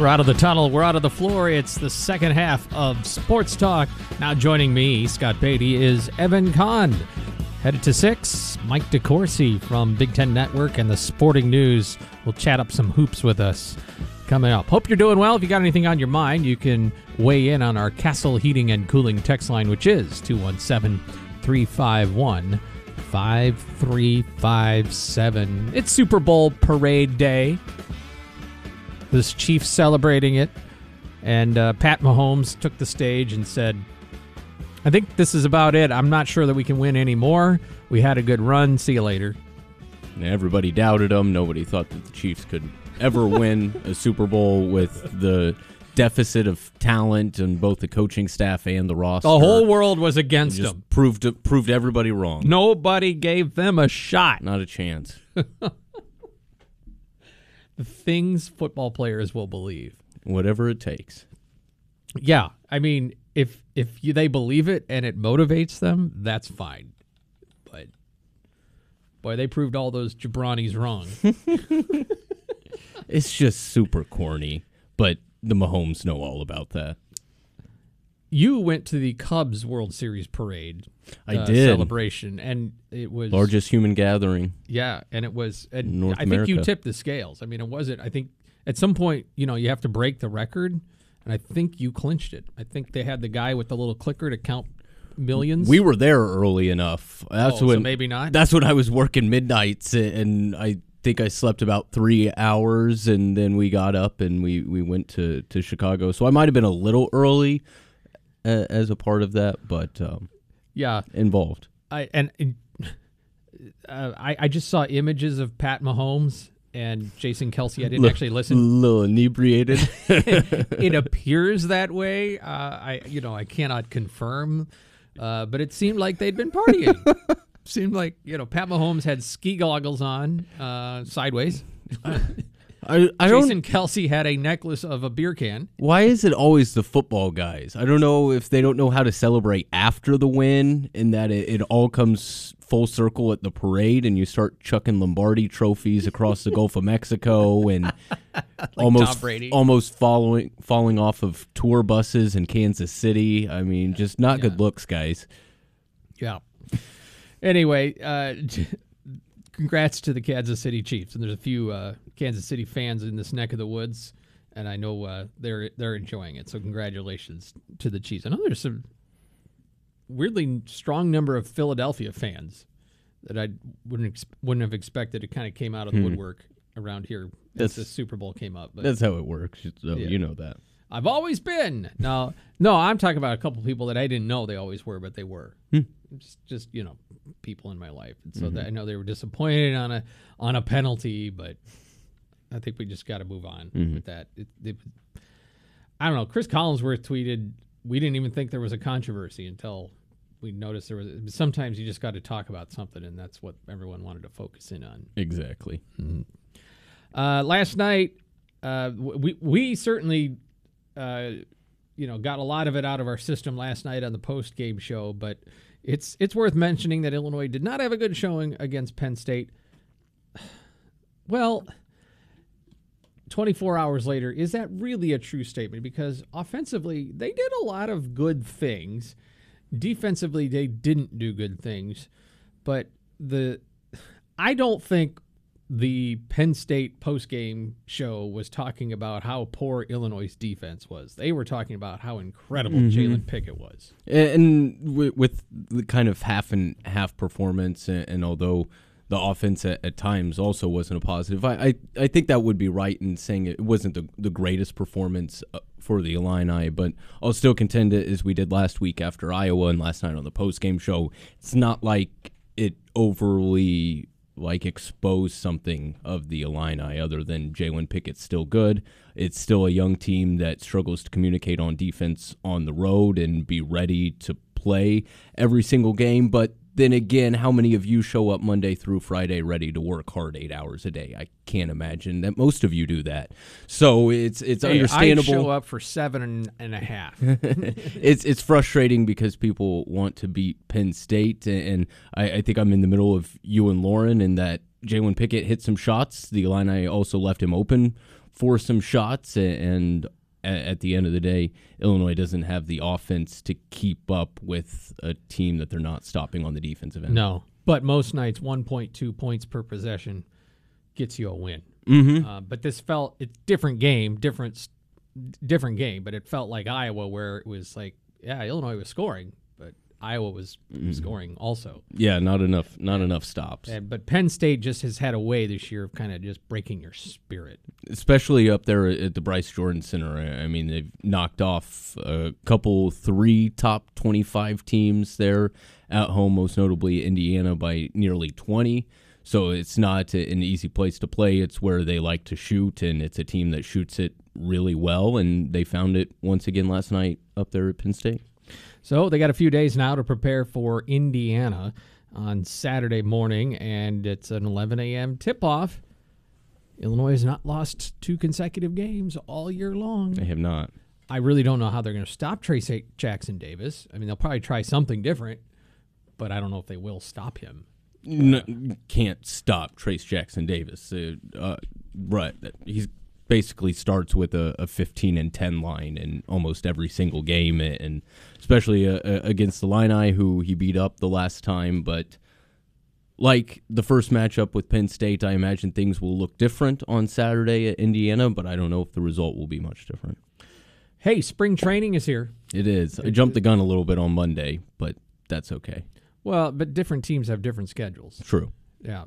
We're out of the tunnel. We're out of the floor. It's the second half of Sports Talk. Now joining me, Scott Beatty, is Evan Kahn. Headed to six, Mike DeCourcy from Big Ten Network and the Sporting News will chat up some hoops with us coming up. Hope you're doing well. If you got anything on your mind, you can weigh in on our Castle Heating and Cooling text line, which is 217 351 5357. It's Super Bowl parade day. This Chiefs celebrating it, and uh, Pat Mahomes took the stage and said, "I think this is about it. I'm not sure that we can win anymore. We had a good run. See you later." Everybody doubted him. Nobody thought that the Chiefs could ever win a Super Bowl with the deficit of talent and both the coaching staff and the roster. The whole world was against them. proved proved everybody wrong. Nobody gave them a shot. Not a chance. The things football players will believe. Whatever it takes. Yeah, I mean, if if you, they believe it and it motivates them, that's fine. But boy, they proved all those jabronis wrong. It's just super corny, but the Mahomes know all about that. you went to the Cubs World Series parade. I uh, did. celebration, and it was Largest human gathering. Yeah, and it was. And North I think you tipped the scales. I mean, it wasn't. I think at some point, you know, you have to break the record, and I think you clinched it. I think they had the guy with the little clicker to count millions. We were there early enough. That's Oh, so when maybe not? That's when I was working midnights, and I think I slept about three hours, and then we got up and we we went to to Chicago. So I might have been a little early uh, as a part of that, but um, yeah, involved. I and. and uh, I, I just saw images of Pat Mahomes and Jason Kelce. I didn't actually listen. A little inebriated. it appears that way. Uh, I, you know, I cannot confirm, uh, but it seemed like they'd been partying. seemed like you know Pat Mahomes had ski goggles on uh, sideways. I I don't. Jason Kelce had a necklace of a beer can. Why is it always the football guys? I don't know if they don't know how to celebrate after the win, and that it, it all comes full circle at the parade, and you start chucking Lombardi trophies across the Gulf of Mexico, and almost almost following falling off of tour buses in Kansas City. I mean, just not good looks, guys. Yeah. Anyway, uh, congrats to the Kansas City Chiefs, and there's a few uh, Kansas City fans in this neck of the woods, and I know uh, they're they're enjoying it. So congratulations to the Chiefs. I know there's some weirdly strong number of Philadelphia fans that I wouldn't ex- wouldn't have expected. It kind of came out of the woodwork around here as the Super Bowl came up. But That's how it works. So Yeah. you know that. I've always been. No, no, I'm talking about a couple people that I didn't know they always were, but they were. Just, just you know, people in my life, and so that, I know they were disappointed on a on a penalty, but I think we just got to move on with that. It, it, I don't know. Cris Collinsworth tweeted, "We didn't even think there was a controversy until we noticed there was." Sometimes you just got to talk about something, and that's what everyone wanted to focus in on. Exactly. Uh, last night, uh, we we certainly, uh, you know, got a lot of it out of our system last night on the post game show. But it's it's worth mentioning that Illinois did not have a good showing against Penn State. Well, 24 hours later, is that really a true statement? Because offensively, they did a lot of good things. Defensively, they didn't do good things. But the I don't think the Penn State postgame show was talking about how poor Illinois' defense was. They were talking about how incredible Jalen Pickett was. And with, with the kind of half and half performance, and, although the offense at, times also wasn't a positive, I, I, I think that would be right in saying it wasn't the, the greatest performance uh, for the Illini. But I'll still contend it as we did last week after Iowa and last night on the post game show. It's not like it overly like expose something of the Illini other than Jalen Pickett's still good. It's still a young team that struggles to communicate on defense on the road and be ready to play every single game, but then again, how many of you show up Monday through Friday ready to work hard eight hours a day? I can't imagine that most of you do that. So it's it's Hey, understandable. I show up for seven and, and a half. it's it's frustrating because people want to beat Penn State, and I, I think I'm in the middle of you and Lauren in that Jalen Pickett hit some shots. The Illini also left him open for some shots, and at the end of the day, Illinois doesn't have the offense to keep up with a team that they're not stopping on the defensive end. no, but most nights 1.2 points per possession gets you a win. Mm-hmm. Uh, but this felt it's different game, different different game. But it felt like Iowa, where it was like, yeah, Illinois was scoring, Iowa was mm-hmm. scoring also. Yeah, not enough, not enough stops. And, but Penn State just has had a way this year of kind of just breaking your spirit. especially up there at the Bryce Jordan Center. I I mean, they've knocked off a couple, three top 25 teams there at home, most notably Indiana by nearly 20. So it's not an easy place to play. It's where they like to shoot, and it's a team that shoots it really well. And they found it once again last night up there at Penn State. So they got a few days now to prepare for Indiana on Saturday morning, and it's an 11 a.m. tip off. Illinois has not lost two consecutive games all year long. They have not. I really don't know how they're going to stop Trace Jackson Davis. I mean, they'll probably try something different, but I don't know if they will stop him. N- can't stop Trayce Jackson-Davis. Uh, uh, right, he's basically starts with a, a 15 and 10 line in almost every single game, and especially uh, uh, against the Illini, who he beat up the last time. But like the first matchup with Penn State, I imagine things will look different on Saturday at Indiana, but I don't know if the result will be much different. Hey, spring training is here. It is. I jumped the gun a little bit on Monday, but that's okay. Well, but different teams have different schedules. True. Yeah.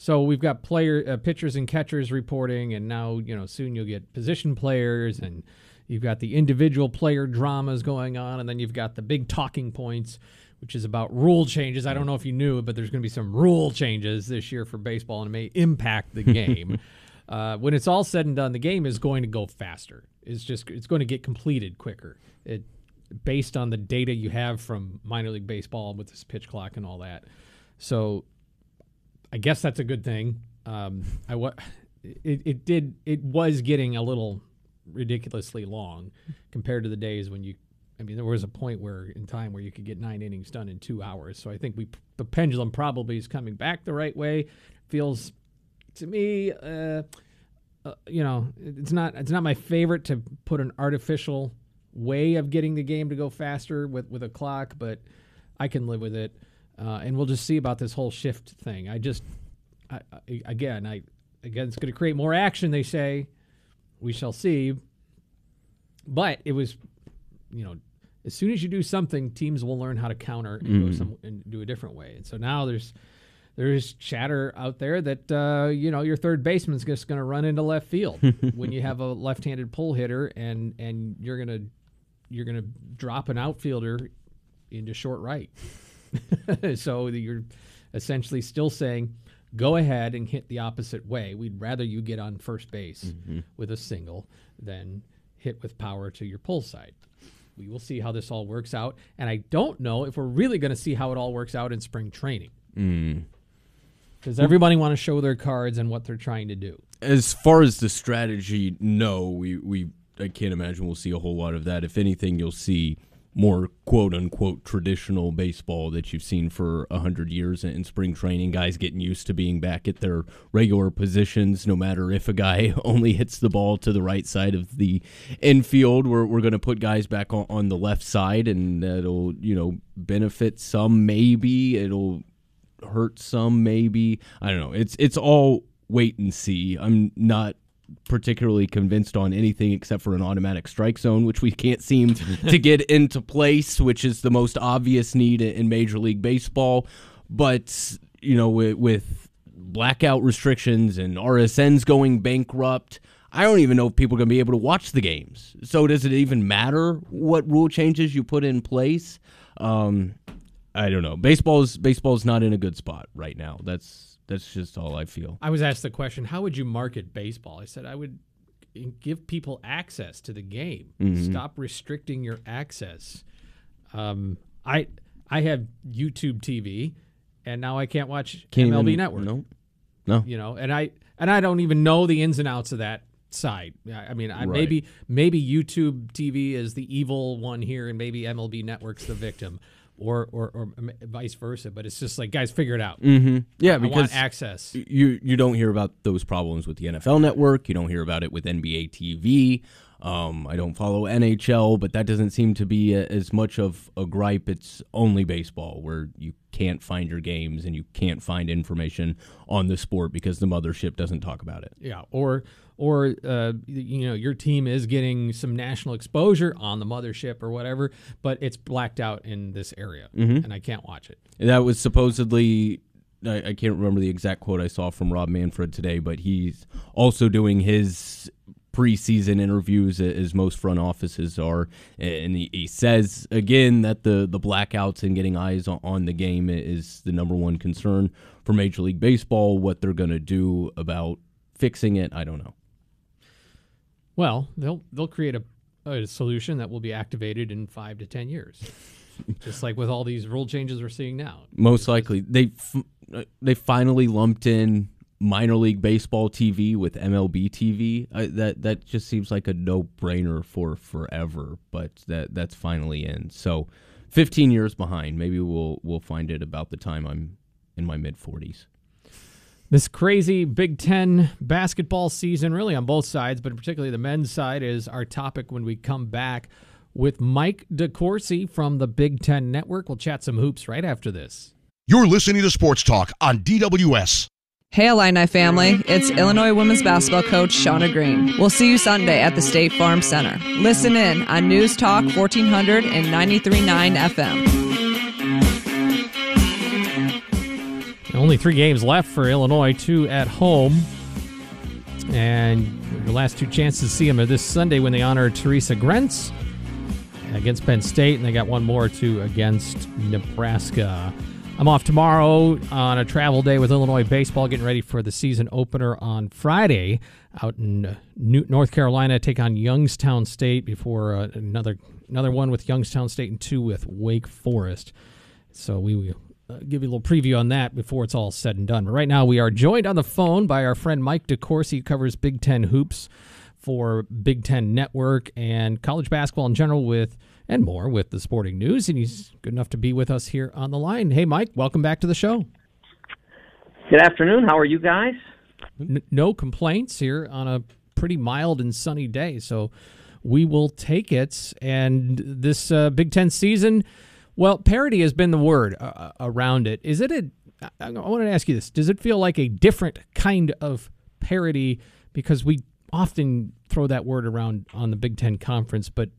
So we've got player uh, pitchers and catchers reporting, and now you know soon you'll get position players, and you've got the individual player dramas going on, and then you've got the big talking points, which is about rule changes. I don't know if you knew, but there's going to be some rule changes this year for baseball, and it may impact the game. uh, when it's all said and done, the game is going to go faster. It's just it's going to get completed quicker. It based on the data you have from minor league baseball with this pitch clock and all that. So I guess that's a good thing. Um, I wa- it, it did it was getting a little ridiculously long compared to the days when you. I mean, there was a point where in time where you could get nine innings done in two hours. So I think we the pendulum probably is coming back the right way. Feels to me, uh, uh, you know, it's not it's not my favorite to put an artificial way of getting the game to go faster with with a clock, but I can live with it. Uh, and we'll just see about this whole shift thing. I just, I, I, again, I again, it's going to create more action. They say, we shall see. But it was, you know, as soon as you do something, teams will learn how to counter and go some and do a different way. And so now there's there's chatter out there that uh, you know your third baseman's just going to run into left field when you have a left-handed pull hitter, and and you're gonna you're gonna drop an outfielder into short right. so you're essentially still saying, go ahead and hit the opposite way. We'd rather you get on first base mm-hmm. with a single than hit with power to your pull side. We will see how this all works out. And I don't know if we're really going to see how it all works out in spring training. Mm. Does everybody want to show their cards and what they're trying to do. As far as the strategy, no, we, we I can't imagine we'll see a whole lot of that. If anything, you'll see more quote unquote traditional baseball that you've seen for a hundred years in spring training. Guys getting used to being back at their regular positions, no matter if a guy only hits the ball to the right side of the infield. We're we're going to put guys back on, on the left side, and that'll you know benefit some. Maybe it'll hurt some maybe i don't know it's it's all wait and see i'm not particularly convinced on anything except for an automatic strike zone which we can't seem to get into place which is the most obvious need in major league baseball but you know with, with blackout restrictions and rsns going bankrupt I don't even know if people are going to be able to watch the games. So does it even matter what rule changes you put in place? Um, I don't know. Baseball Baseball's baseball's not in a good spot right now. That's that's just all I feel. I was asked the question, how would you market baseball? I said I would give people access to the game. Stop restricting your access. Um, I I have YouTube TV, and now I can't watch Can't MLB even- Network. No, no. You know, and I and I don't even know the ins and outs of that side. I I mean, I, Right. maybe maybe YouTube TV is the evil one here, and maybe MLB Network's the victim, or or, or vice versa. But it's just like, guys, figure it out. Mm-hmm. Yeah, I because want access. you you don't hear about those problems with the NFL Network. You don't hear about it with NBA TV. Um, I don't follow NHL, but that doesn't seem to be a, as much of a gripe. It's only baseball where you can't find your games and you can't find information on the sport because the mothership doesn't talk about it. Yeah, or or uh, you know your team is getting some national exposure on the mothership or whatever, but it's blacked out in this area, and I can't watch it. That was supposedly. I, I can't remember the exact quote I saw from Rob Manfred today, but he's also doing his preseason interviews as most front offices are, and he, he says again that the the blackouts and getting eyes on, on the game is the number one concern for Major League Baseball. What they're going to do about fixing it, I don't know. Well, they'll they'll create a, a solution that will be activated in five to ten years, just like with all these rule changes we're seeing now. Most likely, they f- they finally lumped in minor league baseball TV with MLB TV. I, that that just seems like a no brainer for forever, but that that's finally in. So, 15 years behind. Maybe we'll we'll find it about the time I'm in my mid 40s. This crazy Big Ten basketball season, really on both sides, but particularly the men's side, is our topic when we come back with Mike DeCourcy from the Big Ten Network. We'll chat some hoops right after this. You're listening to Sports Talk on DWS. Hey Illini family, it's Illinois women's basketball coach Shauna Green. We'll see you Sunday at the State Farm Center. Listen in on News Talk 1400 and 93.9 FM. Only three games left for Illinois, two at home. And your last two chances to see them are this Sunday when they honor Theresa Grentz against Penn State, and they got one more too against Nebraska. I'm off tomorrow on a travel day with Illinois baseball, getting ready for the season opener on Friday out in North Carolina. Take on Youngstown State before uh, another another one with Youngstown State and two with Wake Forest. So we uh, give you a little preview on that before it's all said and done. But right now, we are joined on the phone by our friend Mike DeCourcy, who covers Big Ten hoops for Big Ten Network and college basketball in general, with and more with the Sporting News. And he's good enough to be with us here on the line. Hey, Mike, welcome back to the show. Good afternoon. How are you guys? N- no complaints here on a pretty mild and sunny day. So we will take it. And this uh, Big Ten season, well, parity has been the word uh, around it. Is it a? I, wanted to ask you this: Does it feel like a different kind of parity? Because we often throw that word around on the Big Ten conference, but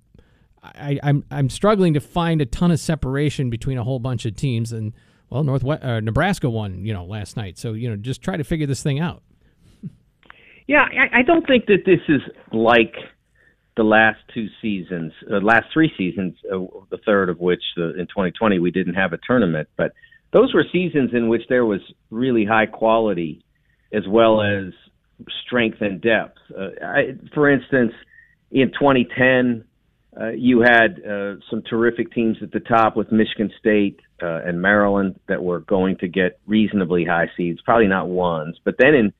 I, I'm I'm struggling to find a ton of separation between a whole bunch of teams. And well, Northwest uh, Nebraska won, you know, last night. So you know, just try to figure this thing out. Yeah, I, I don't think that this is like the last two seasons, uh, last three seasons, uh, the third of which in 2020 we didn't have a tournament. But those were seasons in which there was really high quality as well as strength and depth. Uh, I, for instance, in 2010, uh, you had uh, some terrific teams at the top with Michigan State uh, and Maryland that were going to get reasonably high seeds, probably not ones. But then in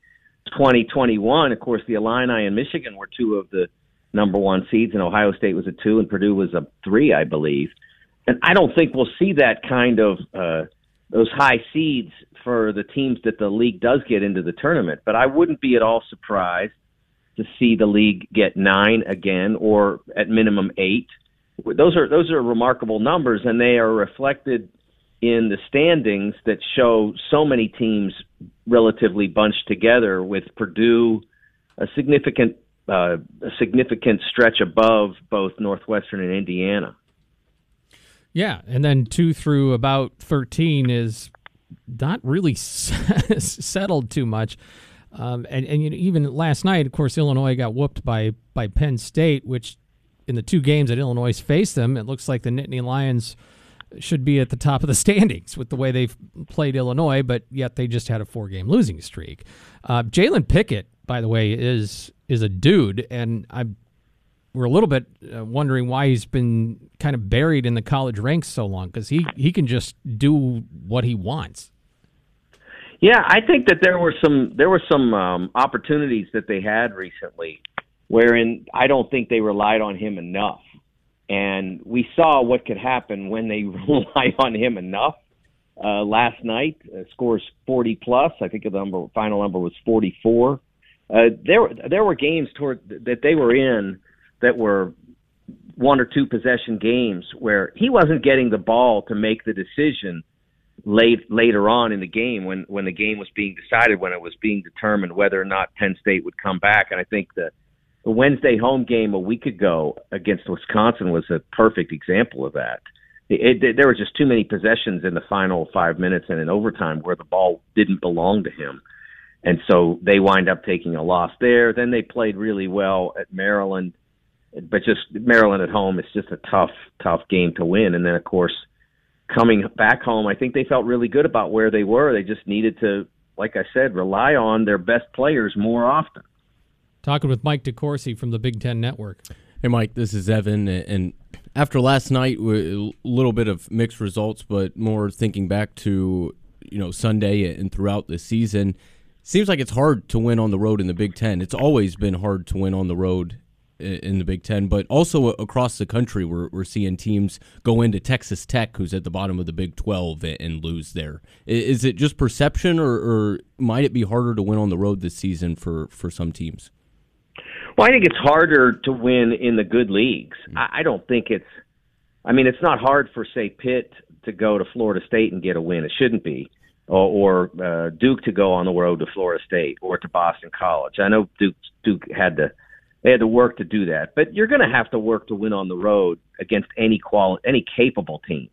2021, of course, the Illini and Michigan were two of the number one seeds, and Ohio State was a two, and Purdue was a three, I believe. And I don't think we'll see that kind of uh, those high seeds for the teams that the league does get into the tournament. But I wouldn't be at all surprised to see the league get nine again, or at minimum eight. Those are those are remarkable numbers, and they are reflected in the standings that show so many teams relatively bunched together, with Purdue a significant uh, a significant stretch above both Northwestern and Indiana. Yeah, and then two through about thirteen is not really settled too much. Um, and and you know, even last night, of course, Illinois got whooped by by Penn State, which in the two games that Illinois faced them, it looks like the Nittany Lions should be at the top of the standings with the way they've played Illinois, but yet they just had a four game losing streak. Uh, Jalen Pickett, by the way, is is a dude, and I'm we're a little bit uh, wondering why he's been kind of buried in the college ranks so long because he he can just do what he wants. Yeah, I think that there were some there were some um, opportunities that they had recently, wherein I don't think they relied on him enough, and we saw what could happen when they rely on him enough. Uh, last night, uh, scores 40 plus. I think the number final number was 44. Uh, there there were games toward that they were in that were one or two possession games where he wasn't getting the ball to make the decision late later on in the game when when the game was being decided when it was being determined whether or not Penn State would come back and I think the the Wednesday home game a week ago against Wisconsin was a perfect example of that. It, it, there were just too many possessions in the final five minutes and in overtime where the ball didn't belong to him, and so they wind up taking a loss there. Then they played really well at Maryland, but just Maryland at home is just a tough, tough game to win. And then of course coming back home, I think they felt really good about where they were. They just needed to, like I said, rely on their best players more often. Talking with Mike DeCourcy from the Big Ten Network. Hey, Mike, this is Evan. And after last night, a little bit of mixed results, but more thinking back to you know Sunday and throughout the season, seems like it's hard to win on the road in the Big Ten. It's always been hard to win on the road in the Big Ten, but also across the country, we're, we're seeing teams go into Texas Tech, who's at the bottom of the Big 12, and lose there. Is it just perception, or, or might it be harder to win on the road this season for, for some teams? Well, I think it's harder to win in the good leagues. Mm. I, I don't think it's. I mean, it's not hard for say Pitt to go to Florida State and get a win. It shouldn't be, or, or uh, Duke to go on the road to Florida State or to Boston College. I know Duke Duke had to they had to work to do that. But you're going to have to work to win on the road against any qual any capable team,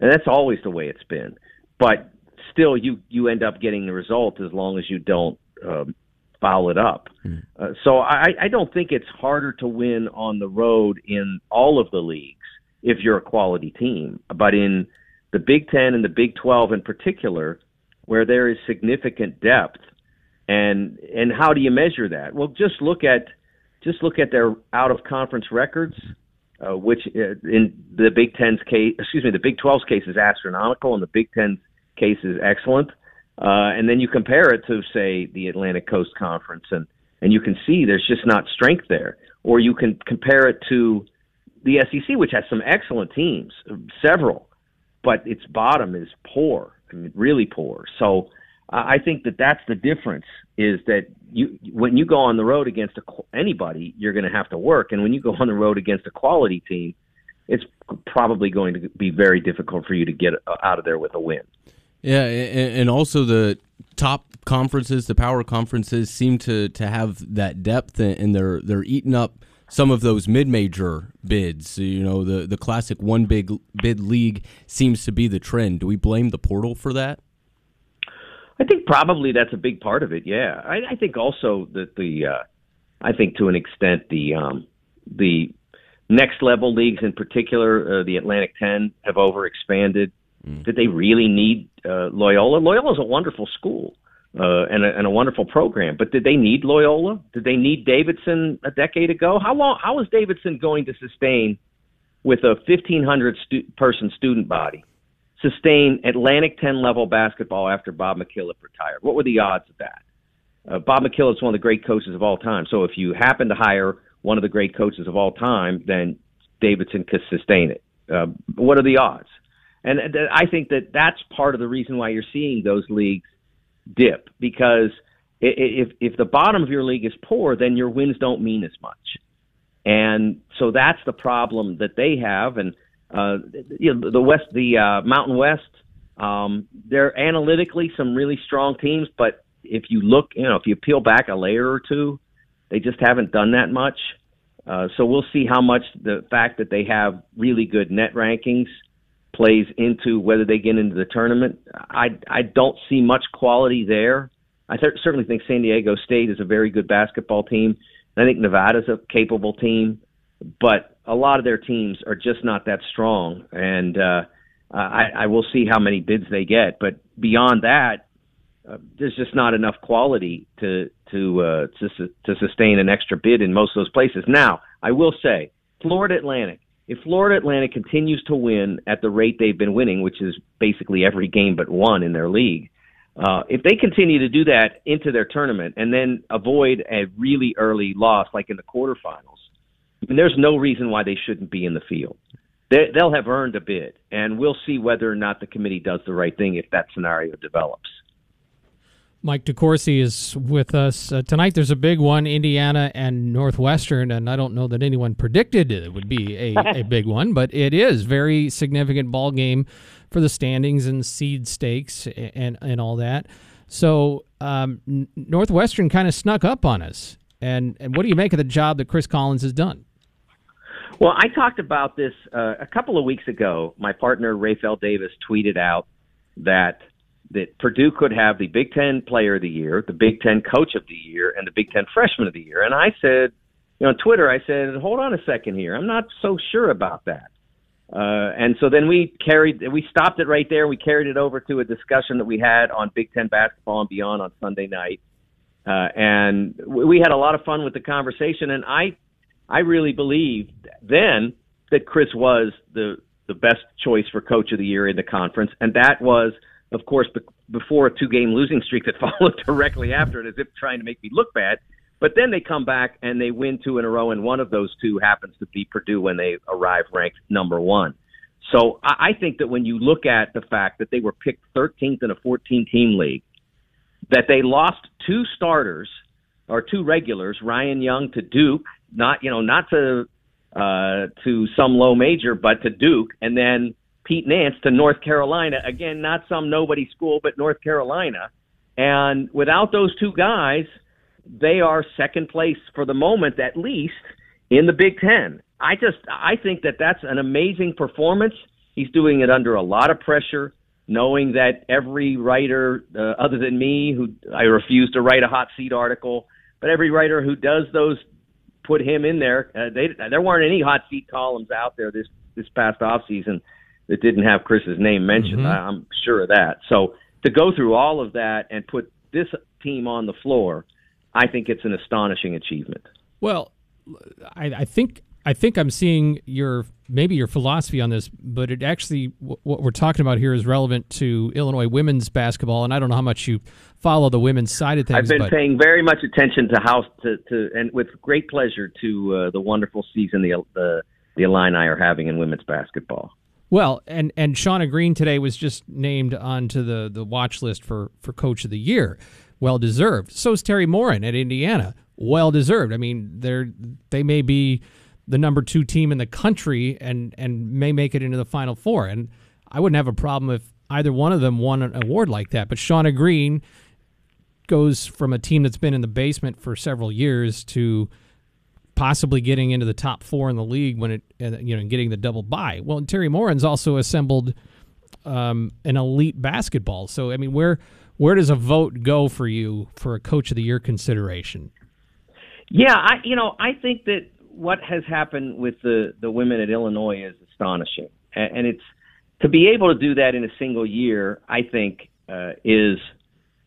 and that's always the way it's been. But still, you you end up getting the result as long as you don't um, foul it up. Mm. Uh, so I, I don't think it's harder to win on the road in all of the leagues if you're a quality team, but in the Big Ten and the Big Twelve in particular, where there is significant depth. And and how do you measure that? Well, just look at just look at their out of conference records, uh, which uh, in the Big Ten's case, excuse me, the Big 12's case is astronomical, and the Big Ten's case is excellent. Uh, and then you compare it to, say, the Atlantic Coast Conference, and and you can see there's just not strength there. Or you can compare it to the SEC, which has some excellent teams, several, but its bottom is poor. I really poor. So I think that that's the difference is that you when you go on the road against a, anybody, you're going to have to work, and when you go on the road against a quality team, it's probably going to be very difficult for you to get uh, out of there with a win. Yeah, and also the top conferences, the power conferences, seem to to have that depth, and they're they're eating up some of those mid-major bids. You know, the the classic one big bid league seems to be the trend. Do we blame the portal for that? I think probably that's a big part of it. Yeah, I, I think also that the, uh, I think to an extent the um, the next level leagues in particular, uh, the Atlantic Ten have overexpanded. Mm. Did they really need uh, Loyola? Loyola is a wonderful school uh, and, a, and a wonderful program, but did they need Loyola? Did they need Davidson a decade ago? How long? How is Davidson going to sustain with a 1,500 stu- person student body? sustain Atlantic 10 level basketball after Bob McKillop retired? What were the odds of that? Uh, Bob McKillop is one of the great coaches of all time. So if you happen to hire one of the great coaches of all time, then Davidson could sustain it. Uh, what are the odds? And th- I think that that's part of the reason why you're seeing those leagues dip because if if the bottom of your league is poor, then your wins don't mean as much. And so that's the problem that they have. And uh, you know, the West, the uh, Mountain West, um, they're analytically some really strong teams, but if you look, you know, if you peel back a layer or two, they just haven't done that much. Uh, so we'll see how much the fact that they have really good net rankings plays into whether they get into the tournament. I I don't see much quality there. I th- certainly think San Diego State is a very good basketball team. I think Nevada's a capable team, but a lot of their teams are just not that strong, and uh, I, I will see how many bids they get. But beyond that, uh, there's just not enough quality to to uh, to to sustain an extra bid in most of those places. Now, I will say, Florida Atlantic. If Florida Atlantic continues to win at the rate they've been winning, which is basically every game but one in their league, Uh, if they continue to do that into their tournament and then avoid a really early loss, like in the quarterfinals, I mean, there's no reason why they shouldn't be in the field. They, they'll have earned a bid, and we'll see whether or not the committee does the right thing if that scenario develops. Mike DeCourcy is with us uh, tonight. There's a big one, Indiana and Northwestern, and I don't know that anyone predicted it would be a, a big one, but it is very significant ball game for the standings and seed stakes and and all that. So um, Northwestern kind of snuck up on us, and and what do you make of the job that Chris Collins has done? Well, I talked about this uh, a couple of weeks ago. My partner Rapheal Davis tweeted out that that Purdue could have the Big Ten Player of the Year, the Big Ten Coach of the Year, and the Big Ten Freshman of the Year. And I said, you know, on Twitter, I said, hold on a second here. I'm not so sure about that. Uh, and so then we carried, we stopped it right there. We carried it over to a discussion that we had on Big Ten basketball and beyond on Sunday night. Uh, and we had a lot of fun with the conversation. And I, I really believed then that Chris was the the best choice for Coach of the Year in the conference, and that was of course, be- before a two game losing streak that followed directly after it, as if trying to make me look bad. But then they come back and they win two in a row, and one of those two happens to be Purdue when they arrive ranked number one. So I, I think that when you look at the fact that they were picked 13th in a 14 team league, that they lost two starters or two regulars, Ryan Young to Duke, not you know not to uh, to some low major, but to Duke, and then Pete Nance to North Carolina. Again, not some nobody school, but North Carolina. And without those two guys, they are second place for the moment, at least in the Big Ten. I just I think that that's an amazing performance. He's doing it under a lot of pressure, knowing that every writer, uh, other than me, who I refuse to write a hot seat article, but every writer who does those put him in there. Uh, they there weren't any hot seat columns out there this this past off season that didn't have Chris's name mentioned. Mm-hmm. I, I'm sure of that. So to go through all of that and put this team on the floor, I think it's an astonishing achievement. Well, I, I think I think I'm seeing your maybe your philosophy on this, but it actually what we're talking about here is relevant to Illinois women's basketball, and I don't know how much you follow the women's side of things. I've been but... paying very much attention to how to, to and with great pleasure to uh, the wonderful season the the the Illini are having in women's basketball. Well, and and Shauna Green today was just named onto the the watch list for for Coach of the Year, well deserved. So is Teri Moren at Indiana, well deserved. I mean, they're they may be the number two team in the country and and may make it into the Final Four, and I wouldn't have a problem if either one of them won an award like that. But Shauna Green goes from a team that's been in the basement for several years to possibly getting into the top four in the league when it uh, you know getting the double bye. Well, Teri Moren's also assembled um, an elite basketball. So I mean, where where does a vote go for you for a coach of the year consideration? Yeah, I you know I think that what has happened with the the women at Illinois is astonishing, and, and it's to be able to do that in a single year. I think uh, is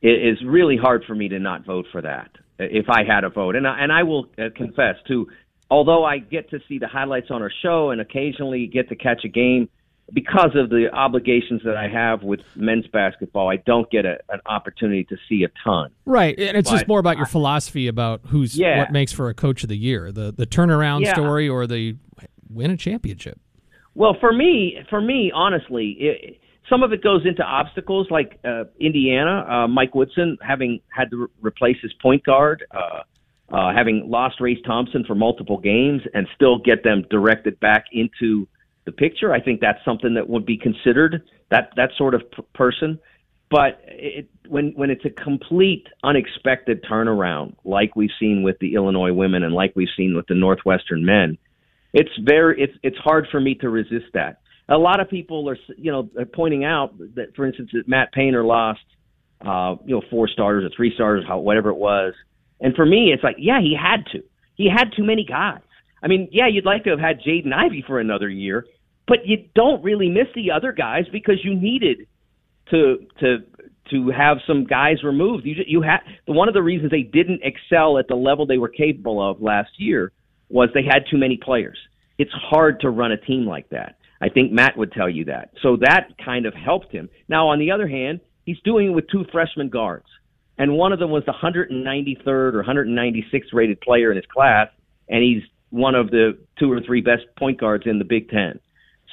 is really hard for me to not vote for that if I had a vote. And I, and I will uh, confess too, although I get to see the highlights on our show and occasionally get to catch a game because of the obligations that I have with men's basketball, I don't get a, an opportunity to see a ton. Right, and it's but just more about your I, philosophy about who's yeah. what makes for a coach of the year, the the turnaround yeah. story or the win a championship. Well, for me, for me, honestly, it, some of it goes into obstacles like uh, Indiana, uh, Mike Woodson having had to re- replace his point guard, uh, uh, having lost Race Thompson for multiple games, and still get them directed back into the picture. I think that's something that would be considered that that sort of p- person. But it, when when it's a complete unexpected turnaround, like we've seen with the Illinois women and like we've seen with the Northwestern men, it's very it's it's hard for me to resist that a lot of people are you know are pointing out that for instance that Matt Painter lost uh you know four starters or three starters how whatever it was. And for me it's like yeah he had to. He had too many guys. I mean yeah you'd like to have had Jaden Ivey for another year but you don't really miss the other guys because you needed to to to have some guys removed. You you had one of the reasons they didn't excel at the level they were capable of last year was they had too many players. It's hard to run a team like that I think Matt would tell you that. So that kind of helped him. Now, on the other hand, he's doing it with two freshman guards, and one of them was the 193rd or 196th rated player in his class, and he's one of the two or three best point guards in the Big Ten.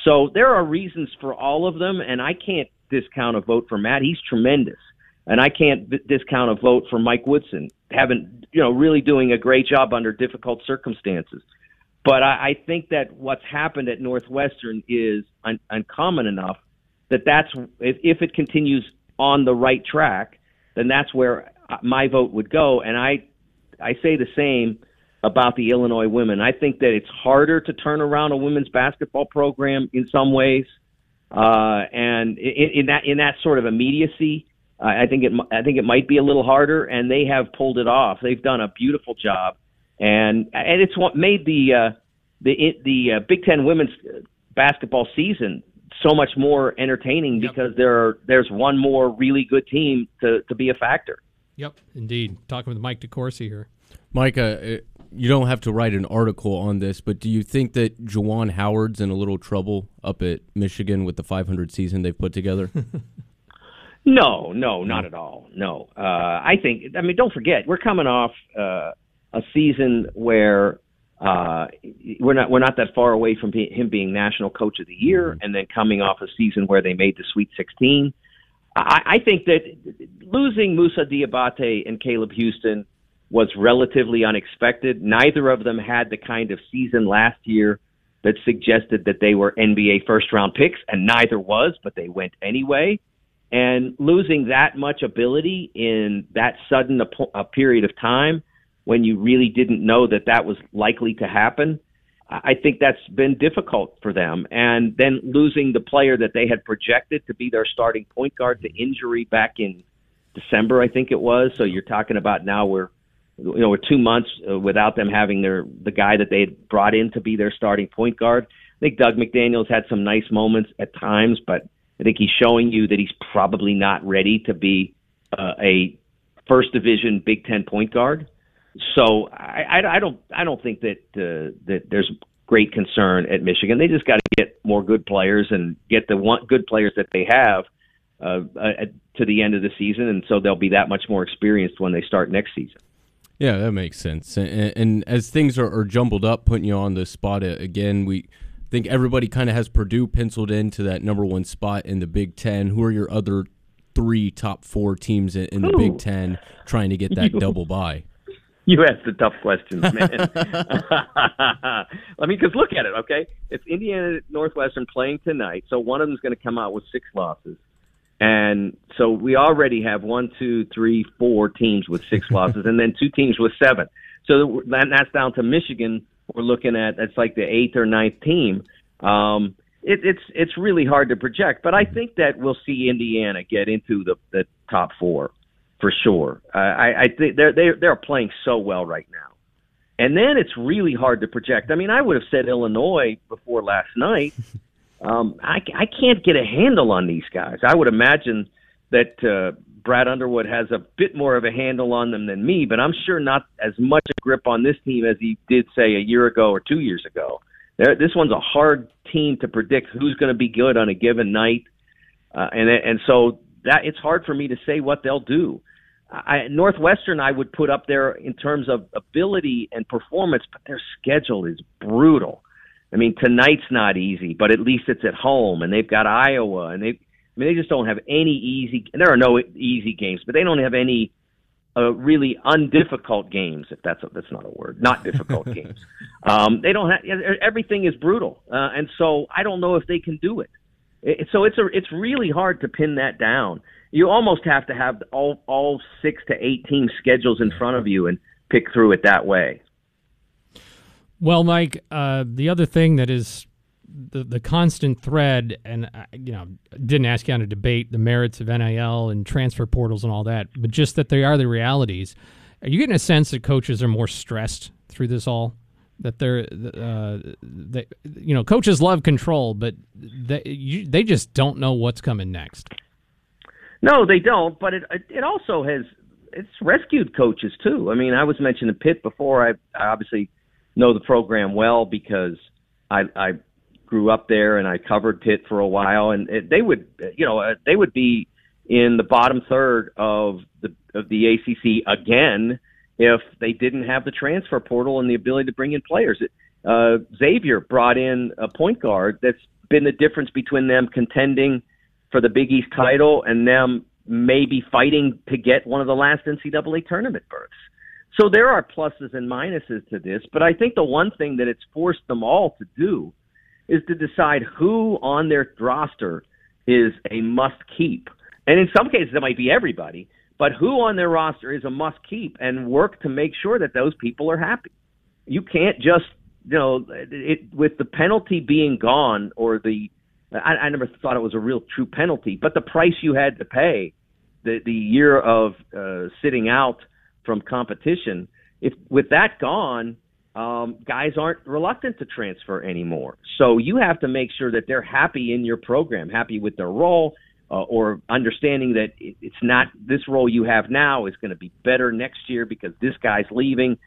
So there are reasons for all of them, and I can't discount a vote for Matt. He's tremendous, and I can't discount a vote for Mike Woodson, having you know really doing a great job under difficult circumstances. But I, I think that what's happened at Northwestern is un- uncommon enough that that's if, if it continues on the right track, then that's where my vote would go. And I I say the same about the Illinois women. I think that it's harder to turn around a women's basketball program in some ways, uh, and in, in that in that sort of immediacy, uh, I think it I think it might be a little harder. And they have pulled it off. They've done a beautiful job, and and it's what made the uh, the the uh, Big Ten women's basketball season so much more entertaining Yep. because there are, there's one more really good team to, to be a factor. Yep, indeed. Talking with Mike DeCourcy here. Micah, uh, you don't have to write an article on this, but do you think that Juwan Howard's in a little trouble up at Michigan with the 500 season they've put together? No, no, not at all. No, uh, I think. I mean, don't forget, we're coming off uh, a season where uh, we're not we're not that far away from him being national coach of the year, and then coming off a season where they made the Sweet 16. I, I think that losing Moussa Diabate and Caleb Houstan was relatively unexpected. Neither of them had the kind of season last year that suggested that they were NBA first round picks, and neither was, but they went anyway. And losing that much ability in that sudden a, a period of time when you really didn't know that that was likely to happen, I think that's been difficult for them. And then losing the player that they had projected to be their starting point guard to injury back in December, I think it was. So you're talking about now we're you know we're two months uh, without them having their the guy that they had brought in to be their starting point guard. I think Dug McDaniel's had some nice moments at times, but I think he's showing you that he's probably not ready to be uh, a first division Big Ten point guard. So I, I, I don't I don't think that uh, that there's great concern at Michigan. They just got to get more good players and get the one good players that they have uh, uh, to the end of the season, and so they'll be that much more experienced when they start next season. Yeah, that makes sense. And, and as things are, are jumbled up, putting you on the spot again, we think everybody kind of has Purdue penciled into that number one spot in the Big Ten. Who are your other three top four teams in, in the Big Ten trying to get that double bye? You ask the tough questions, man. I mean, because look at it, okay? It's Indiana Northwestern playing tonight, so one of them's going to come out with six losses. And so we already have one, two, three, four teams with six losses, and then two teams with seven. So that, that's down to Michigan. We're looking at that's like the eighth or ninth team. Um, it, it's it's really hard to project, but I think that we'll see Indiana get into the the top four for sure. Uh, I, I think they're they're they're playing so well right now, and then it's really hard to project. I mean, I would have said Illinois before last night. Um, I I can't get a handle on these guys. I would imagine that uh, Brad Underwood has a bit more of a handle on them than me, but I'm sure not as much a grip on this team as he did say a year ago or two years ago. They're, this one's a hard team to predict who's going to be good on a given night, uh, and and so that it's hard for me to say what they'll do. I, Northwestern, I would put up there in terms of ability and performance, but their schedule is brutal. I mean, tonight's not easy, but at least it's at home, and they've got Iowa, and they, I mean, they just don't have any easy. And there are no easy games, but they don't have any uh, really undifficult games. If that's a, that's not a word, not difficult games. Um, they don't have everything is brutal, uh, and so I don't know if they can do it. It. So it's a it's really hard to pin that down. You almost have to have all all six to eight team schedules in front of you and pick through it that way. Well, Mike, uh, the other thing that is the the constant thread, and I, you know, didn't ask you on a debate the merits of NIL and transfer portals and all that, but just that they are the realities. Are you getting a sense that coaches are more stressed through this all? That they're, uh, they, you know, coaches love control, but they you, they just don't know what's coming next. No, they don't. But it it also has it's rescued coaches too. I mean, I was mentioning Pitt before. I, I obviously know the program well because I, I grew up there and I covered Pitt for a while, and it, they would, you know, uh, they would be in the bottom third of the of the ACC again if they didn't have the transfer portal and the ability to bring in players. Uh, Xavier brought in a point guard that's been the difference between them contending for the Big East title and them maybe fighting to get one of the last NCAA tournament berths. So there are pluses and minuses to this, but I think the one thing that it's forced them all to do is to decide who on their roster is a must keep. And in some cases, it might be everybody, but who on their roster is a must keep and work to make sure that those people are happy. You can't just, you know, it, with the penalty being gone or the, I, I never thought it was a real true penalty, but the price you had to pay, the, the year of uh, sitting out from competition, if with that gone, um, guys aren't reluctant to transfer anymore. So you have to make sure that they're happy in your program, happy with their role, uh, or understanding that it, it's not this role you have now is going to be better next year because this guy's leaving.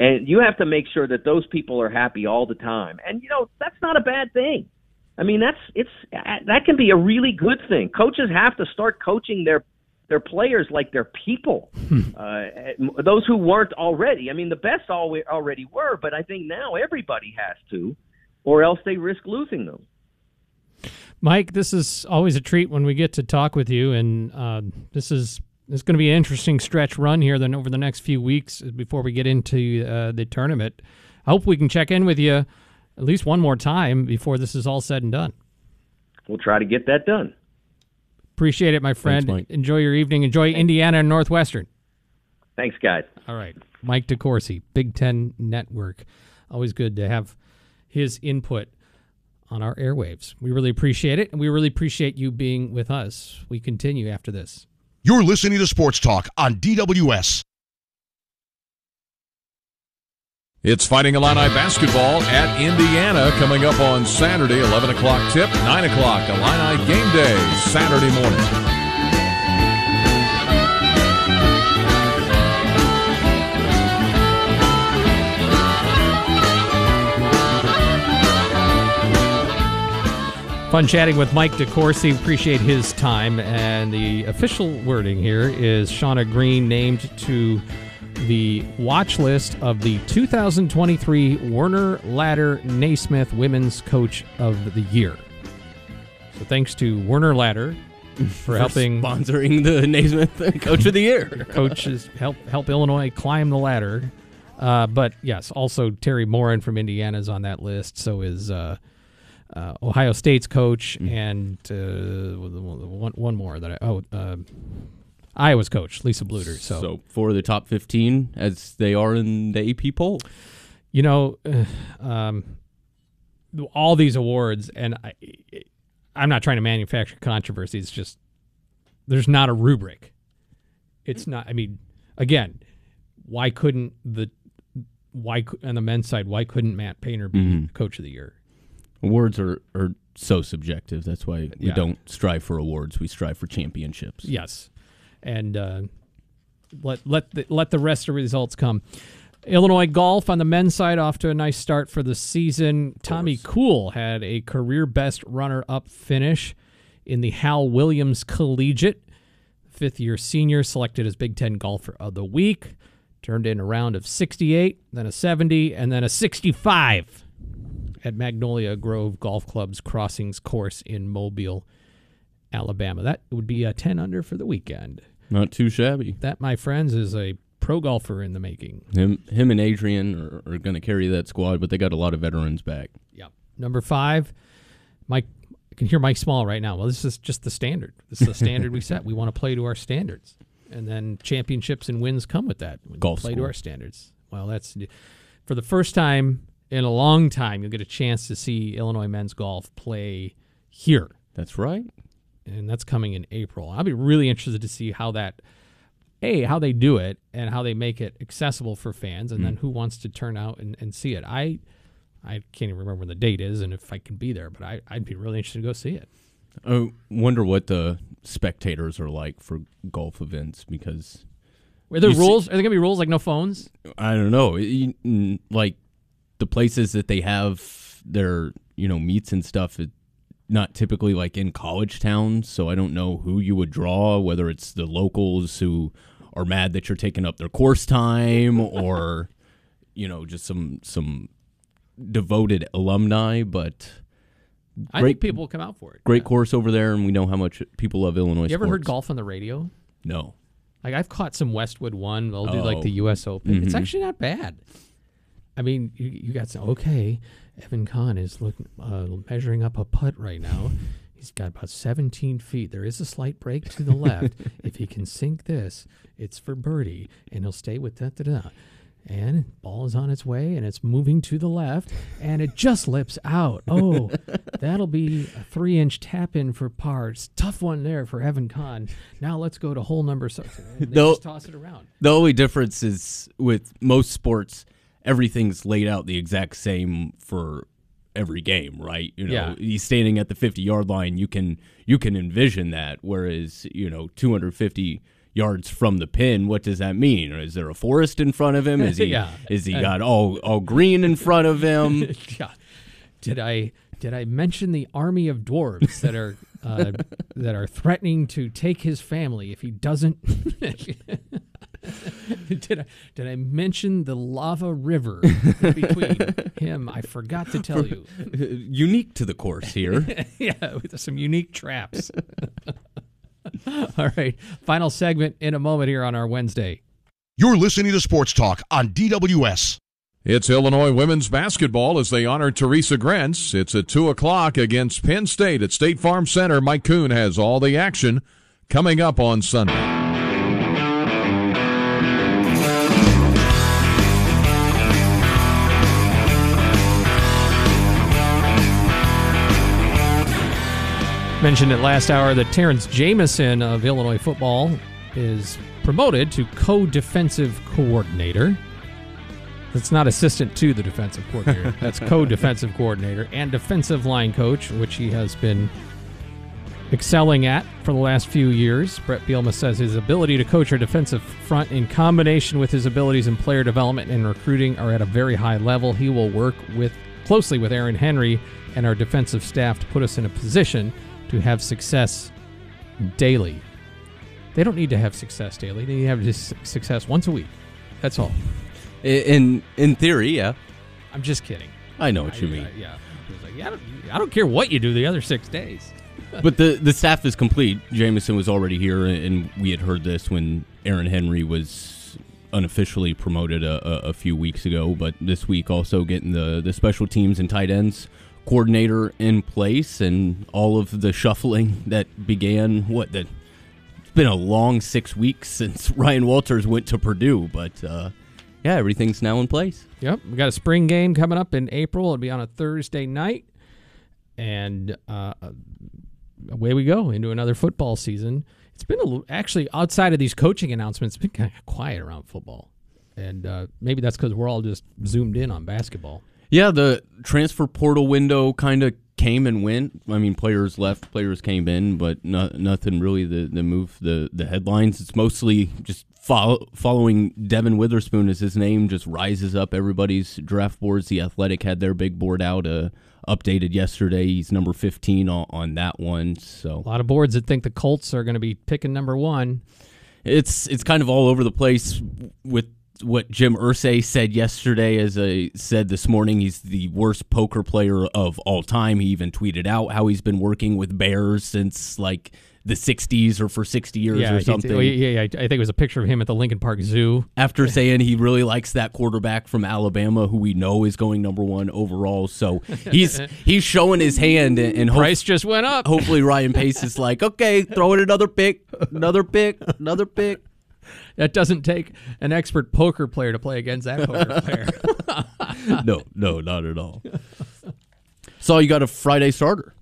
And you have to make sure that those people are happy all the time. And you know that's not a bad thing. I mean that's it's that can be a really good thing. Coaches have to start coaching their their players like they're people. uh, those who weren't already. I mean, the best always, already were, but I think now everybody has to, or else they risk losing them. Mike, this is always a treat when we get to talk with you, and uh, this is this is going to be an interesting stretch run here. Then over the next few weeks before we get into uh, the tournament, I hope we can check in with you at least one more time before this is all said and done. We'll try to get that done. Appreciate it, my friend. Thanks, Enjoy your evening. Enjoy Thanks. Indiana and Northwestern. Thanks, guys. All right, Mike DeCourcy, Big Ten Network. Always good to have his input on our airwaves. We really appreciate it, and we really appreciate you being with us. We continue after this. You're listening to Sports Talk on DWS. It's Fighting Illini basketball at Indiana coming up on Saturday, 11 o'clock tip, 9 o'clock Illini game day, Saturday morning. Fun chatting with Mike DeCourcy. Appreciate his time. And the official wording here is Shauna Green named to the watch list of the 2023 Werner Ladder Naismith Women's Coach of the Year. So thanks to Werner Ladder for, for helping sponsoring the Naismith Coach of the Year. Coaches help help Illinois climb the ladder. Uh, but yes, also Teri Moren from Indiana is on that list. So is uh, uh, Ohio State's coach, mm. and uh, one one more that I oh uh, Iowa's coach Lisa Bluder. So so for the top fifteen as they are in the AP poll, you know, um, all these awards, and I, I'm not trying to manufacture controversy. It's just there's not a rubric. It's not. I mean, again, why couldn't the why on the men's side? Why couldn't Matt Painter be mm-hmm. coach of the year? Awards are, are so subjective. That's why we yeah. don't strive for awards. We strive for championships. Yes, and uh, let let the, let the rest of the results come. Illinois golf on the men's side off to a nice start for the season. Tommy Kuhl had a career best runner up finish in the Hal Williams Collegiate. Fifth year senior selected as Big Ten golfer of the week. Turned in a round of 68, then a 70, and then a 65 at Magnolia Grove Golf Club's Crossings course in Mobile, Alabama. That would be a 10 under for the weekend. Not too shabby. That, my friends, is a pro golfer in the making. Him, him and Adrian are, are going to carry that squad, but they got a lot of veterans back. Yeah. Number five, Mike. I can hear Mike Small right now. Well, this is just the standard. This is the standard we set. We want to play to our standards, and then championships and wins come with that. We Golf play school. to our standards. Well, that's for the first time in a long time, you'll get a chance to see Illinois men's golf play here. That's right. And that's coming in April. I'll be really interested to see how that, A, how they do it and how they make it accessible for fans, and mm. then who wants to turn out and, and see it. I I can't even remember when the date is and if I can be there, but I, I'd be really interested to go see it. I wonder what the spectators are like for golf events because. Are there rules? See, are there gonna be rules like no phones? I don't know. Like the places that they have their you know meets and stuff, it, not typically like in college towns, so I don't know who you would draw, whether it's the locals who are mad that you're taking up their course time or you know, just some some devoted alumni, but I Great- think people will come out for it. great Yeah. course over there and we know how much people love Illinois You ever heard golf on the radio? No. Like I've caught some Westwood one. They'll do like Oh. the U.S. Open. It's Mhm. actually not bad. I mean, you, you got some. Okay, Evan Kahn is looking uh, measuring up a putt right now. He's got about 17 feet. There is a slight break to the left. if he can sink this, it's for birdie, and he'll stay with that. Da, da. And ball is on its way, and it's moving to the left, and it just lips out. Oh, that'll be a three-inch tap in for par. It's tough one there for Evan Kahn. Now let's go to hole number. No. just toss it around. The only difference is with most sports, everything's laid out the exact same for every game, right? You know, Yeah. he's standing at the 50 yard line. You can you can envision that. Whereas you know, 250 yards from the pin, what does that mean? Is there a forest in front of him? Is he Yeah. is he got all all green in front of him? Did I did I mention the army of dwarves that are uh, that are threatening to take his family if he doesn't? did I did I mention the lava river between him? I forgot to tell you. Unique to the course here. yeah, with some unique traps. All right, final segment in a moment here on our Wednesday. You're listening to Sports Talk on DWS. It's Illinois women's basketball as they honor Theresa Grentz. It's at 2 o'clock against Penn State at State Farm Center. Mike Kuhn has all the action coming up on Sunday. Mentioned it last hour that Terrance Jamison of Illinois football is promoted to co-defensive coordinator. That's not assistant to the defensive coordinator. That's co-defensive coordinator and defensive line coach, which he has been excelling at for the last few years. Bret Bielema says his ability to coach our defensive front in combination with his abilities in player development and recruiting are at a very high level. He will work with closely with Aaron Henry and our defensive staff to put us in a position to have success daily. They don't need to have success daily. They need to have just success once a week. That's all. in in theory, yeah. I'm just kidding. I know what you mean. I- yeah. I like, yeah, I don't, I don't care what you do the other six days. but the the staff is complete. Jamison was already here, and we had heard this when Aaron Henry was unofficially promoted a, a, a few weeks ago. But this week, also getting the the special teams and tight ends coordinator in place, and all of the shuffling that began. What that it's been a long six weeks since Ryan Walters went to Purdue, but uh, yeah, everything's now in place. Yep, we got a spring game coming up in April. It'll be on a Thursday night, and uh, away we go into another football season. It's been a little, actually outside of these coaching announcements, it's been kind of quiet around football, and uh, maybe that's because we're all just zoomed in on basketball. Yeah, the transfer portal window kind of came and went. I mean, players left, players came in, but no, nothing really the the move the the headlines. It's mostly just follow, following Devin Witherspoon as his name just rises up everybody's draft boards. The Athletic had their big board out, uh, updated yesterday. He's number fifteen on, on that one. So A lot of boards that think the Colts are going to be picking number one. it's it's kind of all over the place with what Jim Irsay said yesterday. As I said this morning, he's the worst poker player of all time. He even tweeted out how he's been working with bears since like the 60s or for 60 years yeah, or something. yeah, yeah, I think it was a picture of him at the Lincoln Park Zoo. After saying he really likes that quarterback from Alabama, who we know is going number one overall, so he's he's showing his hand, and, and Price just went up. hopefully Ryan Pace is like, okay, throw in another pick, another pick, another pick. That doesn't take an expert poker player to play against that poker player. no, no, not at all. So you got a Friday starter.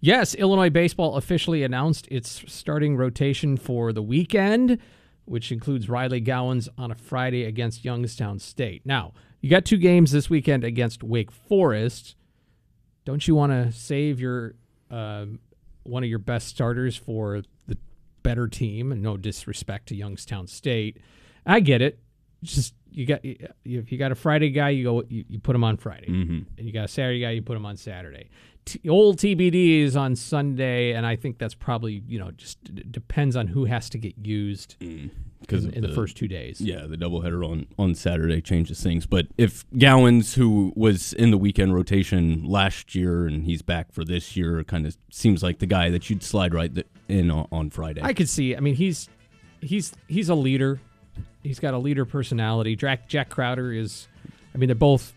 Yes, Illinois baseball officially announced its starting rotation for the weekend, which includes Riley Gowans on a Friday against Youngstown State. Now, you got two games this weekend against Wake Forest. Don't you want to save your um, one of your best starters for better team? And no disrespect to Youngstown State, I get it. just you got if you got a Friday guy, you go you, you put him on Friday, Mm-hmm. and you got a Saturday guy, you put him on Saturday. T- old TBD is on Sunday, and I think that's probably you know just d- depends on who has to get used because in, in the, first two days. Yeah, the doubleheader on on Saturday changes things. But if Gowans, who was in the weekend rotation last year and he's back for this year, kind of seems like the guy that you'd slide right th- in on, on Friday. I could see. I mean, he's he's he's a leader. He's got a leader personality. Jack Jack Crowder is. I mean, they're both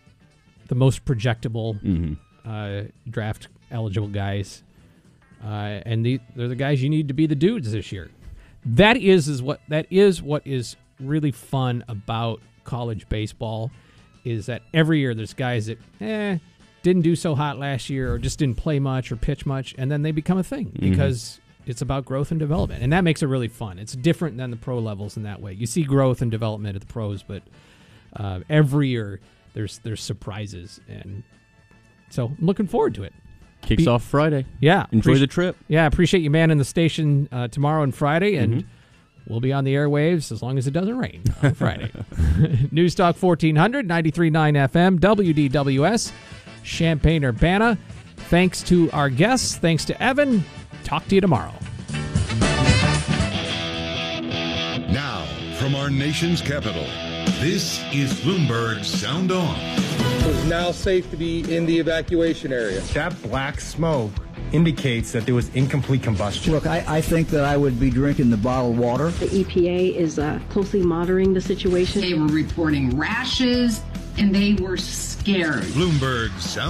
the most projectable uh, draft eligible guys, uh, and the, they're the guys you need to be the dudes this year. That is is what that is what is really fun about college baseball is that every year there's guys that eh didn't do so hot last year or just didn't play much or pitch much and then they become a thing because it's about growth and development and that makes it really fun it's different than the pro levels in that way you see growth and development at the pros but uh, every year there's there's surprises and so i'm looking forward to it Kicks be- off Friday. yeah Enjoy the trip. yeah appreciate you man in the station uh, tomorrow and friday and Mm-hmm. We'll be on the airwaves as long as it doesn't rain on Friday. News Talk 1400, 93.9 FM, WDWS, Champaign Urbana. Thanks to our guests. Thanks to Evan. Talk to you tomorrow. Now, from our nation's capital, this is Bloomberg Sound On. It's now safe to be in the evacuation area. That black smoke indicates that there was incomplete combustion. Look, I, I think that I would be drinking the bottled water. The EPA is uh, closely monitoring the situation. They were reporting rashes and they were scared. Bloomberg Sound